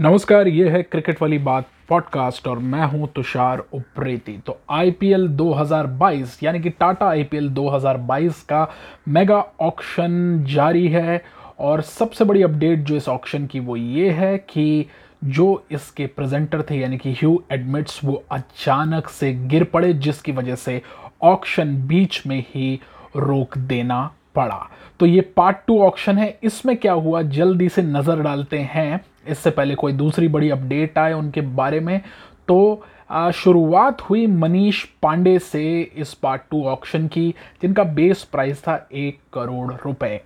नमस्कार, ये है क्रिकेट वाली बात पॉडकास्ट और मैं हूँ तुषार उप्रेती। तो आईपीएल 2022 यानी कि टाटा आईपीएल 2022 का मेगा ऑक्शन जारी है और सबसे बड़ी अपडेट जो इस ऑक्शन की वो ये है कि जो इसके प्रेजेंटर थे, यानी कि ह्यू एडमिट्स, वो अचानक से गिर पड़े, जिसकी वजह से ऑक्शन बीच में ही रोक देना पड़ा। तो ये पार्ट टू ऑक्शन है। इसमें क्या हुआ? जल्दी से नज़र डालते हैं। इससे पहले कोई दूसरी बड़ी अपडेट आए उनके बारे में तो शुरुआत हुई मनीष पांडे से इस पार्ट टू ऑक्शन की जिनका बेस प्राइस था एक करोड़ रुपए।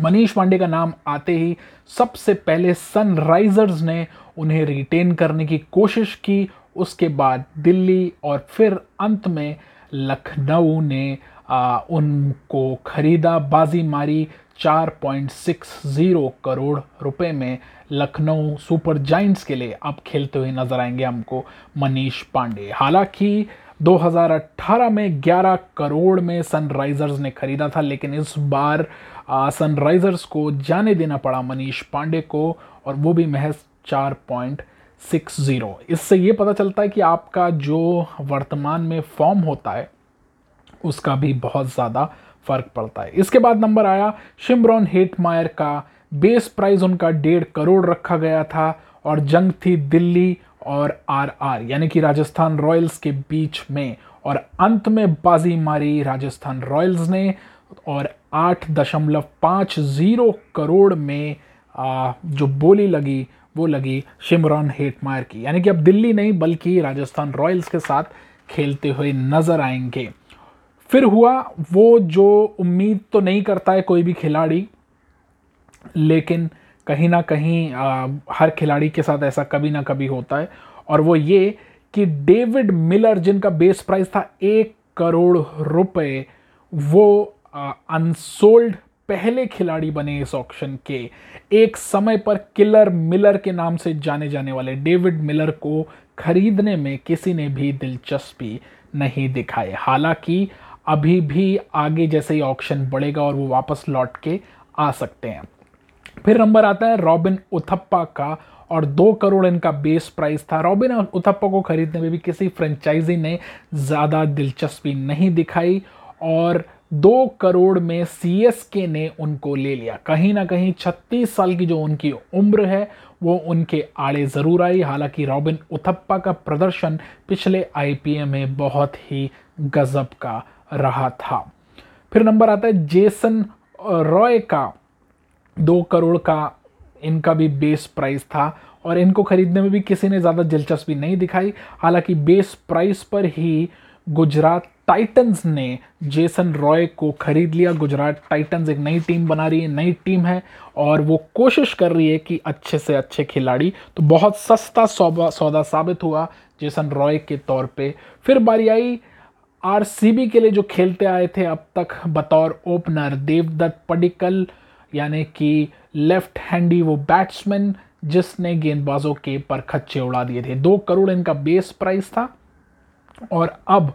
मनीष पांडे का नाम आते ही सबसे पहले सनराइजर्स ने उन्हें रिटेन करने की कोशिश की उसके बाद दिल्ली और फिर अंत में लखनऊ ने आ, उनको खरीदा बाजी मारी 4.60 करोड़ रुपए में लखनऊ सुपर जाइंट्स के लिए अब खेलते हुए नज़र आएँगे हमको मनीष पांडे। हालाँकि 2018 में 11 करोड़ में सनराइजर्स ने खरीदा था, लेकिन इस बार सनराइजर्स को जाने देना पड़ा मनीष पांडे को, और वो भी महज 4.60 इससे ये पता चलता है कि आपका जो वर्तमान में फॉर्म होता है, उसका भी बहुत ज़्यादा फ़र्क पड़ता है। इसके बाद नंबर आया शिमरॉन हेटमायर का बेस प्राइस उनका डेढ़ करोड़ रखा गया था और जंग थी दिल्ली और आर आर यानी कि राजस्थान रॉयल्स के बीच में। और अंत में बाजी मारी राजस्थान रॉयल्स ने और आठ दशमलव पाँच ज़ीरो करोड़ में आ, जो बोली लगी वो लगी शिमरॉन हेटमायर की। यानी कि अब दिल्ली नहीं बल्कि राजस्थान रॉयल्स के साथ खेलते हुए नज़र आएँगे। फिर हुआ वो जो उम्मीद तो नहीं करता है कोई भी खिलाड़ी लेकिन कहीं ना कहीं आ, हर खिलाड़ी के साथ ऐसा कभी ना कभी होता है। और वो ये कि डेविड मिलर जिनका बेस प्राइस था एक करोड़ रुपए वो अनसोल्ड पहले खिलाड़ी बने इस ऑक्शन के। एक समय पर किलर मिलर के नाम से जाने जाने वाले डेविड मिलर को खरीदने में किसी ने भी दिलचस्पी नहीं दिखाई। हालाँकि अभी भी आगे जैसे ही ऑक्शन बढ़ेगा और वो वापस लौट के आ सकते हैं। फिर नंबर आता है रॉबिन उथप्पा का और दो करोड़ इनका बेस प्राइस था। रॉबिन उथप्पा को खरीदने में भी किसी फ्रेंचाइजी ने ज़्यादा दिलचस्पी नहीं दिखाई और दो करोड़ में सी ने उनको ले लिया। कहीं ना कहीं 36 साल की जो उनकी उम्र है, वो उनके आड़े ज़रूर आई। हालाँकि रॉबिन उथप्पा का प्रदर्शन पिछले आई में बहुत ही गज़ब का रहा था। फिर नंबर आता है जेसन रॉय का दो करोड़ का इनका भी बेस प्राइस था और इनको खरीदने में भी किसी ने ज़्यादा दिलचस्पी नहीं दिखाई। हालाँकि बेस प्राइस पर ही गुजरात टाइटंस ने जेसन रॉय को खरीद लिया। गुजरात टाइटंस एक नई टीम बना रही है, नई टीम है और वो कोशिश कर रही है कि अच्छे से अच्छे खिलाड़ी तो बहुत सस्ता सौदा साबित हुआ जेसन रॉय के तौर पे। फिर बारी आई आरसीबी के लिए जो खेलते आए थे अब तक बतौर ओपनर देवदत्त पडिकल, यानी कि लेफ़्ट हैंडी वो बैट्समैन जिसने गेंदबाजों के पर खच्चे उड़ा दिए थे। दो करोड़ इनका बेस प्राइस था। और अब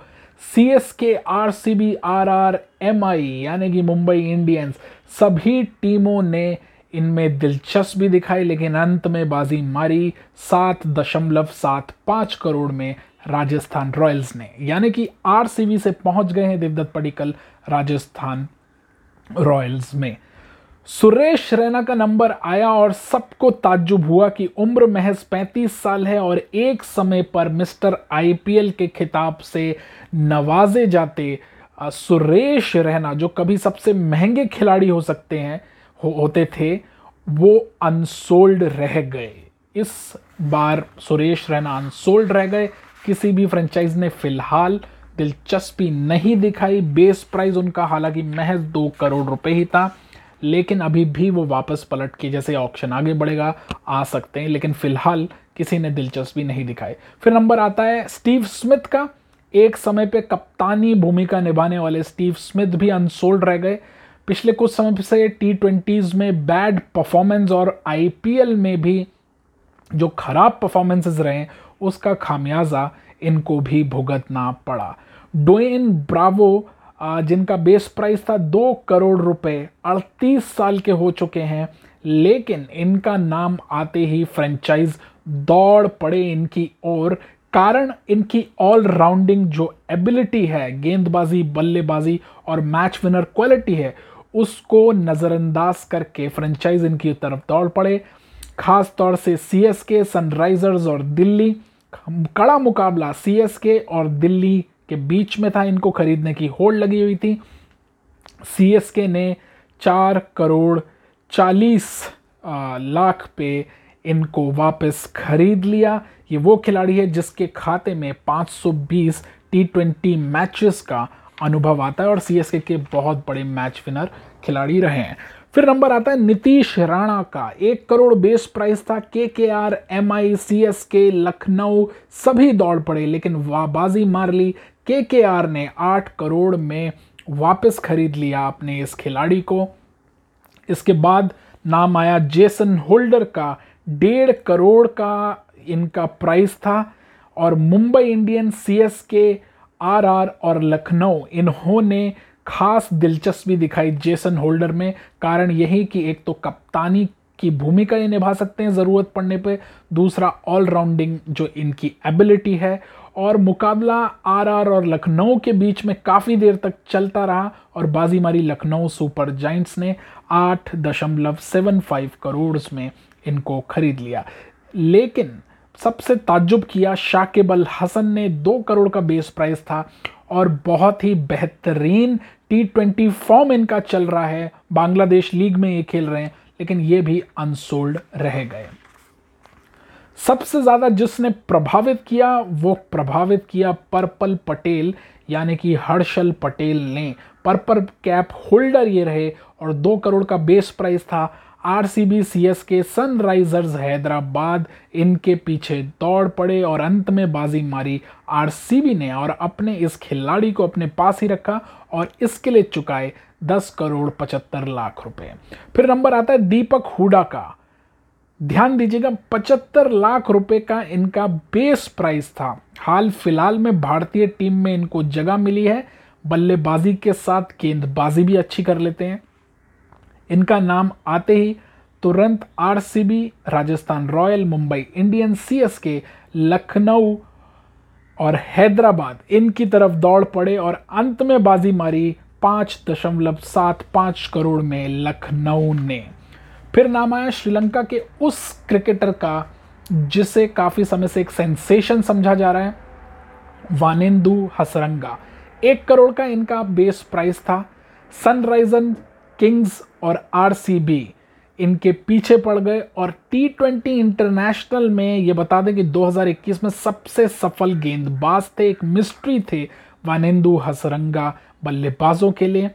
C S K R C B R R M I यानी कि मुंबई इंडियंस, सभी टीमों ने इनमें दिलचस्पी दिखाई, लेकिन अंत में बाजी मारी सात दशमलव सात पाँच करोड़ में राजस्थान रॉयल्स ने। यानी कि आरसीबी से पहुँच गए हैं देवदत्त पडिकल राजस्थान रॉयल्स में। सुरेश रैना का नंबर आया और सबको ताज्जुब हुआ कि उम्र महज 35 साल है और एक समय पर मिस्टर आईपीएल के खिताब से नवाजे जाते सुरेश रैना, जो कभी सबसे महँगे खिलाड़ी हो सकते हैं। हो, होते थे वो अनसोल्ड रह गए। इस बार सुरेश रैना अनसोल्ड रह गए। किसी भी फ्रेंचाइज ने फ़िलहाल दिलचस्पी नहीं दिखाई। बेस प्राइस उनका हालाँकि महज दो करोड़ रुपए ही था। लेकिन अभी भी वो वापस पलट के जैसे ऑप्शन आगे बढ़ेगा आ सकते हैं। लेकिन फ़िलहाल किसी ने दिलचस्पी नहीं दिखाई। फिर नंबर आता है स्टीव स्मिथ का। एक समय पे कप्तानी भूमिका निभाने वाले स्टीव स्मिथ भी अनसोल्ड रह गए। पिछले कुछ समय से टी ट्वेंटीज़ में बैड परफॉर्मेंस और आईपीएल में भी जो खराब परफॉर्मेंसेस रहे, उसका खामियाजा इनको भी भुगतना पड़ा। डोइन ब्रावो जिनका बेस प्राइस था दो करोड़ रुपए, अड़तीस साल के हो चुके हैं, लेकिन इनका नाम आते ही फ्रेंचाइज दौड़ पड़े इनकी ओर। कारण इनकी ऑलराउंडिंग जो एबिलिटी है, गेंदबाजी, बल्लेबाजी और मैच विनर क्वालिटी है उसको नज़रअंदाज करके फ्रेंचाइज इनकी तरफ़ दौड़ पड़े। खास तौर से सी एस के सनराइजर्स और दिल्ली। कड़ा मुकाबला सी एस के और दिल्ली के बीच में था। इनको खरीदने की होड़ लगी हुई थी। सी एस के ने चार करोड़ चालीस लाख पे इनको वापस खरीद लिया। ये वो खिलाड़ी है जिसके खाते में 520 टी ट्वेंटी मैचेस का अनुभव आता है और सीएसके के बहुत बड़े मैच विनर खिलाड़ी रहे हैं। फिर नंबर आता है नीतीश राणा का। एक करोड़ बेस प्राइस था। K K R M I C S K Lucknow, सभी दौड़ पड़े, लेकिन वाबाजी मार ली। के के आर ने आठ करोड़ में वापस खरीद लिया अपने इस खिलाड़ी को। इसके बाद नाम आया जेसन होल्डर का। डेढ़ करोड़ का इनका प्राइस था और Mumbai Indians C S K R R और लखनऊ, इन्होंने खास दिलचस्पी दिखाई जेसन होल्डर में। कारण यही कि एक तो कप्तानी की भूमिका ये निभा सकते हैं ज़रूरत पड़ने पे। दूसरा ऑलराउंडिंग जो इनकी एबिलिटी है। और मुकाबला आरआर और लखनऊ के बीच में काफ़ी देर तक चलता रहा और बाजी मारी लखनऊ सुपर जाइंट्स ने आठ दशमलव सेवन फाइव करोड़ में इनको खरीद लिया। लेकिन सबसे ताज्जुब किया शाकिब अल हसन ने दो करोड़ का बेस प्राइस था और बहुत ही बेहतरीन टी ट्वेंटी फॉर्म इनका चल रहा है। बांग्लादेश लीग में ये खेल रहे हैं, लेकिन ये भी अनसोल्ड रह गए। सबसे ज़्यादा जिसने प्रभावित किया, वो प्रभावित किया पर्पल पटेल, यानी कि हर्षल पटेल ने। पर्पल कैप होल्डर ये रहे और दो करोड़ का बेस प्राइस था। R C B C S K Sunrisers, Hyderabad इनके पीछे दौड़ पड़े और अंत में बाजी मारी। आर सी बी ने और अपने इस खिलाड़ी को अपने पास ही रखा और इसके लिए चुकाए दस करोड़ पचहत्तर लाख रुपए। फिर नंबर आता है दीपक हुडा का। ध्यान दीजिएगा, पचहत्तर लाख रुपए का इनका बेस प्राइस था। हाल फ़िलहाल में भारतीय टीम में इनको जगह मिली है। बल्लेबाजी के साथ गेंदबाजी भी अच्छी कर लेते हैं। इनका नाम आते ही तुरंत RCB, Rajasthan Royal, Mumbai Indians CSK, Lucknow और हैदराबाद इनकी तरफ़ दौड़ पड़े और अंत में बाजी मारी पाँच दशमलव सात पाँच करोड़ में लखनऊ ने। फिर नाम आया श्रीलंका के उस क्रिकेटर का, जिसे काफ़ी समय से एक सेंसेशन समझा जा रहा है, वानेंदु हसरंगा। एक करोड़ का इनका बेस प्राइस था। सनराइजन किंग्स और आरसीबी इनके पीछे पड़ गए और टी ट्वेंटी इंटरनेशनल में ये बता दें कि 2021 में सबसे सफल गेंदबाज थे, एक मिस्ट्री थे, वानेंदु हसरंगा बल्लेबाजों के लिए।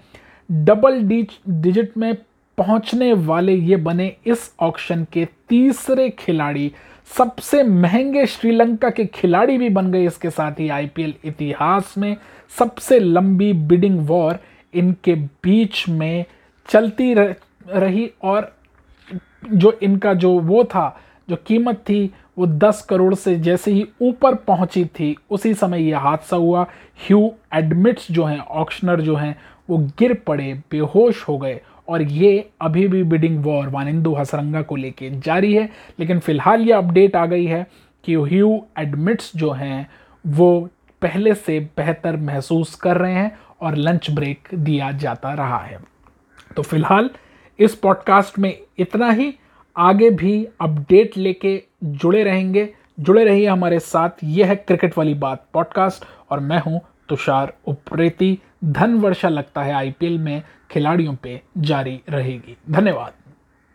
डबल डिजिट में पहुँचने वाले ये बने इस ऑक्शन के तीसरे खिलाड़ी। सबसे महँगे श्रीलंका के खिलाड़ी भी बन गए इसके साथ ही आईपीएल इतिहास में। सबसे लंबी बिडिंग वॉर इनके बीच में चलती रह, रही और जो इनका जो वो था जो कीमत थी वो 10 करोड़ से जैसे ही ऊपर पहुँची थी उसी समय ये हादसा हुआ। ह्यू एडमिट्स जो हैं ऑक्शनर जो हैं वो गिर पड़े बेहोश हो गए और ये अभी भी बिडिंग वॉर वानिंदु हसरंगा को लेके जारी है। लेकिन फ़िलहाल ये अपडेट आ गई है कि ह्यू एडमिट्स जो हैं वो पहले से बेहतर महसूस कर रहे हैं और लंच ब्रेक दिया जाता रहा है। तो फ़िलहाल इस पॉडकास्ट में इतना ही। आगे भी अपडेट लेके जुड़े रहेंगे। जुड़े रहिए हमारे साथ। ये है क्रिकेट वाली बात पॉडकास्ट और मैं हूँ तुषार उप्रेती। धन वर्षा लगता है आईपीएल में। खिलाड़ियों पे जारी रहेगी। धन्यवाद।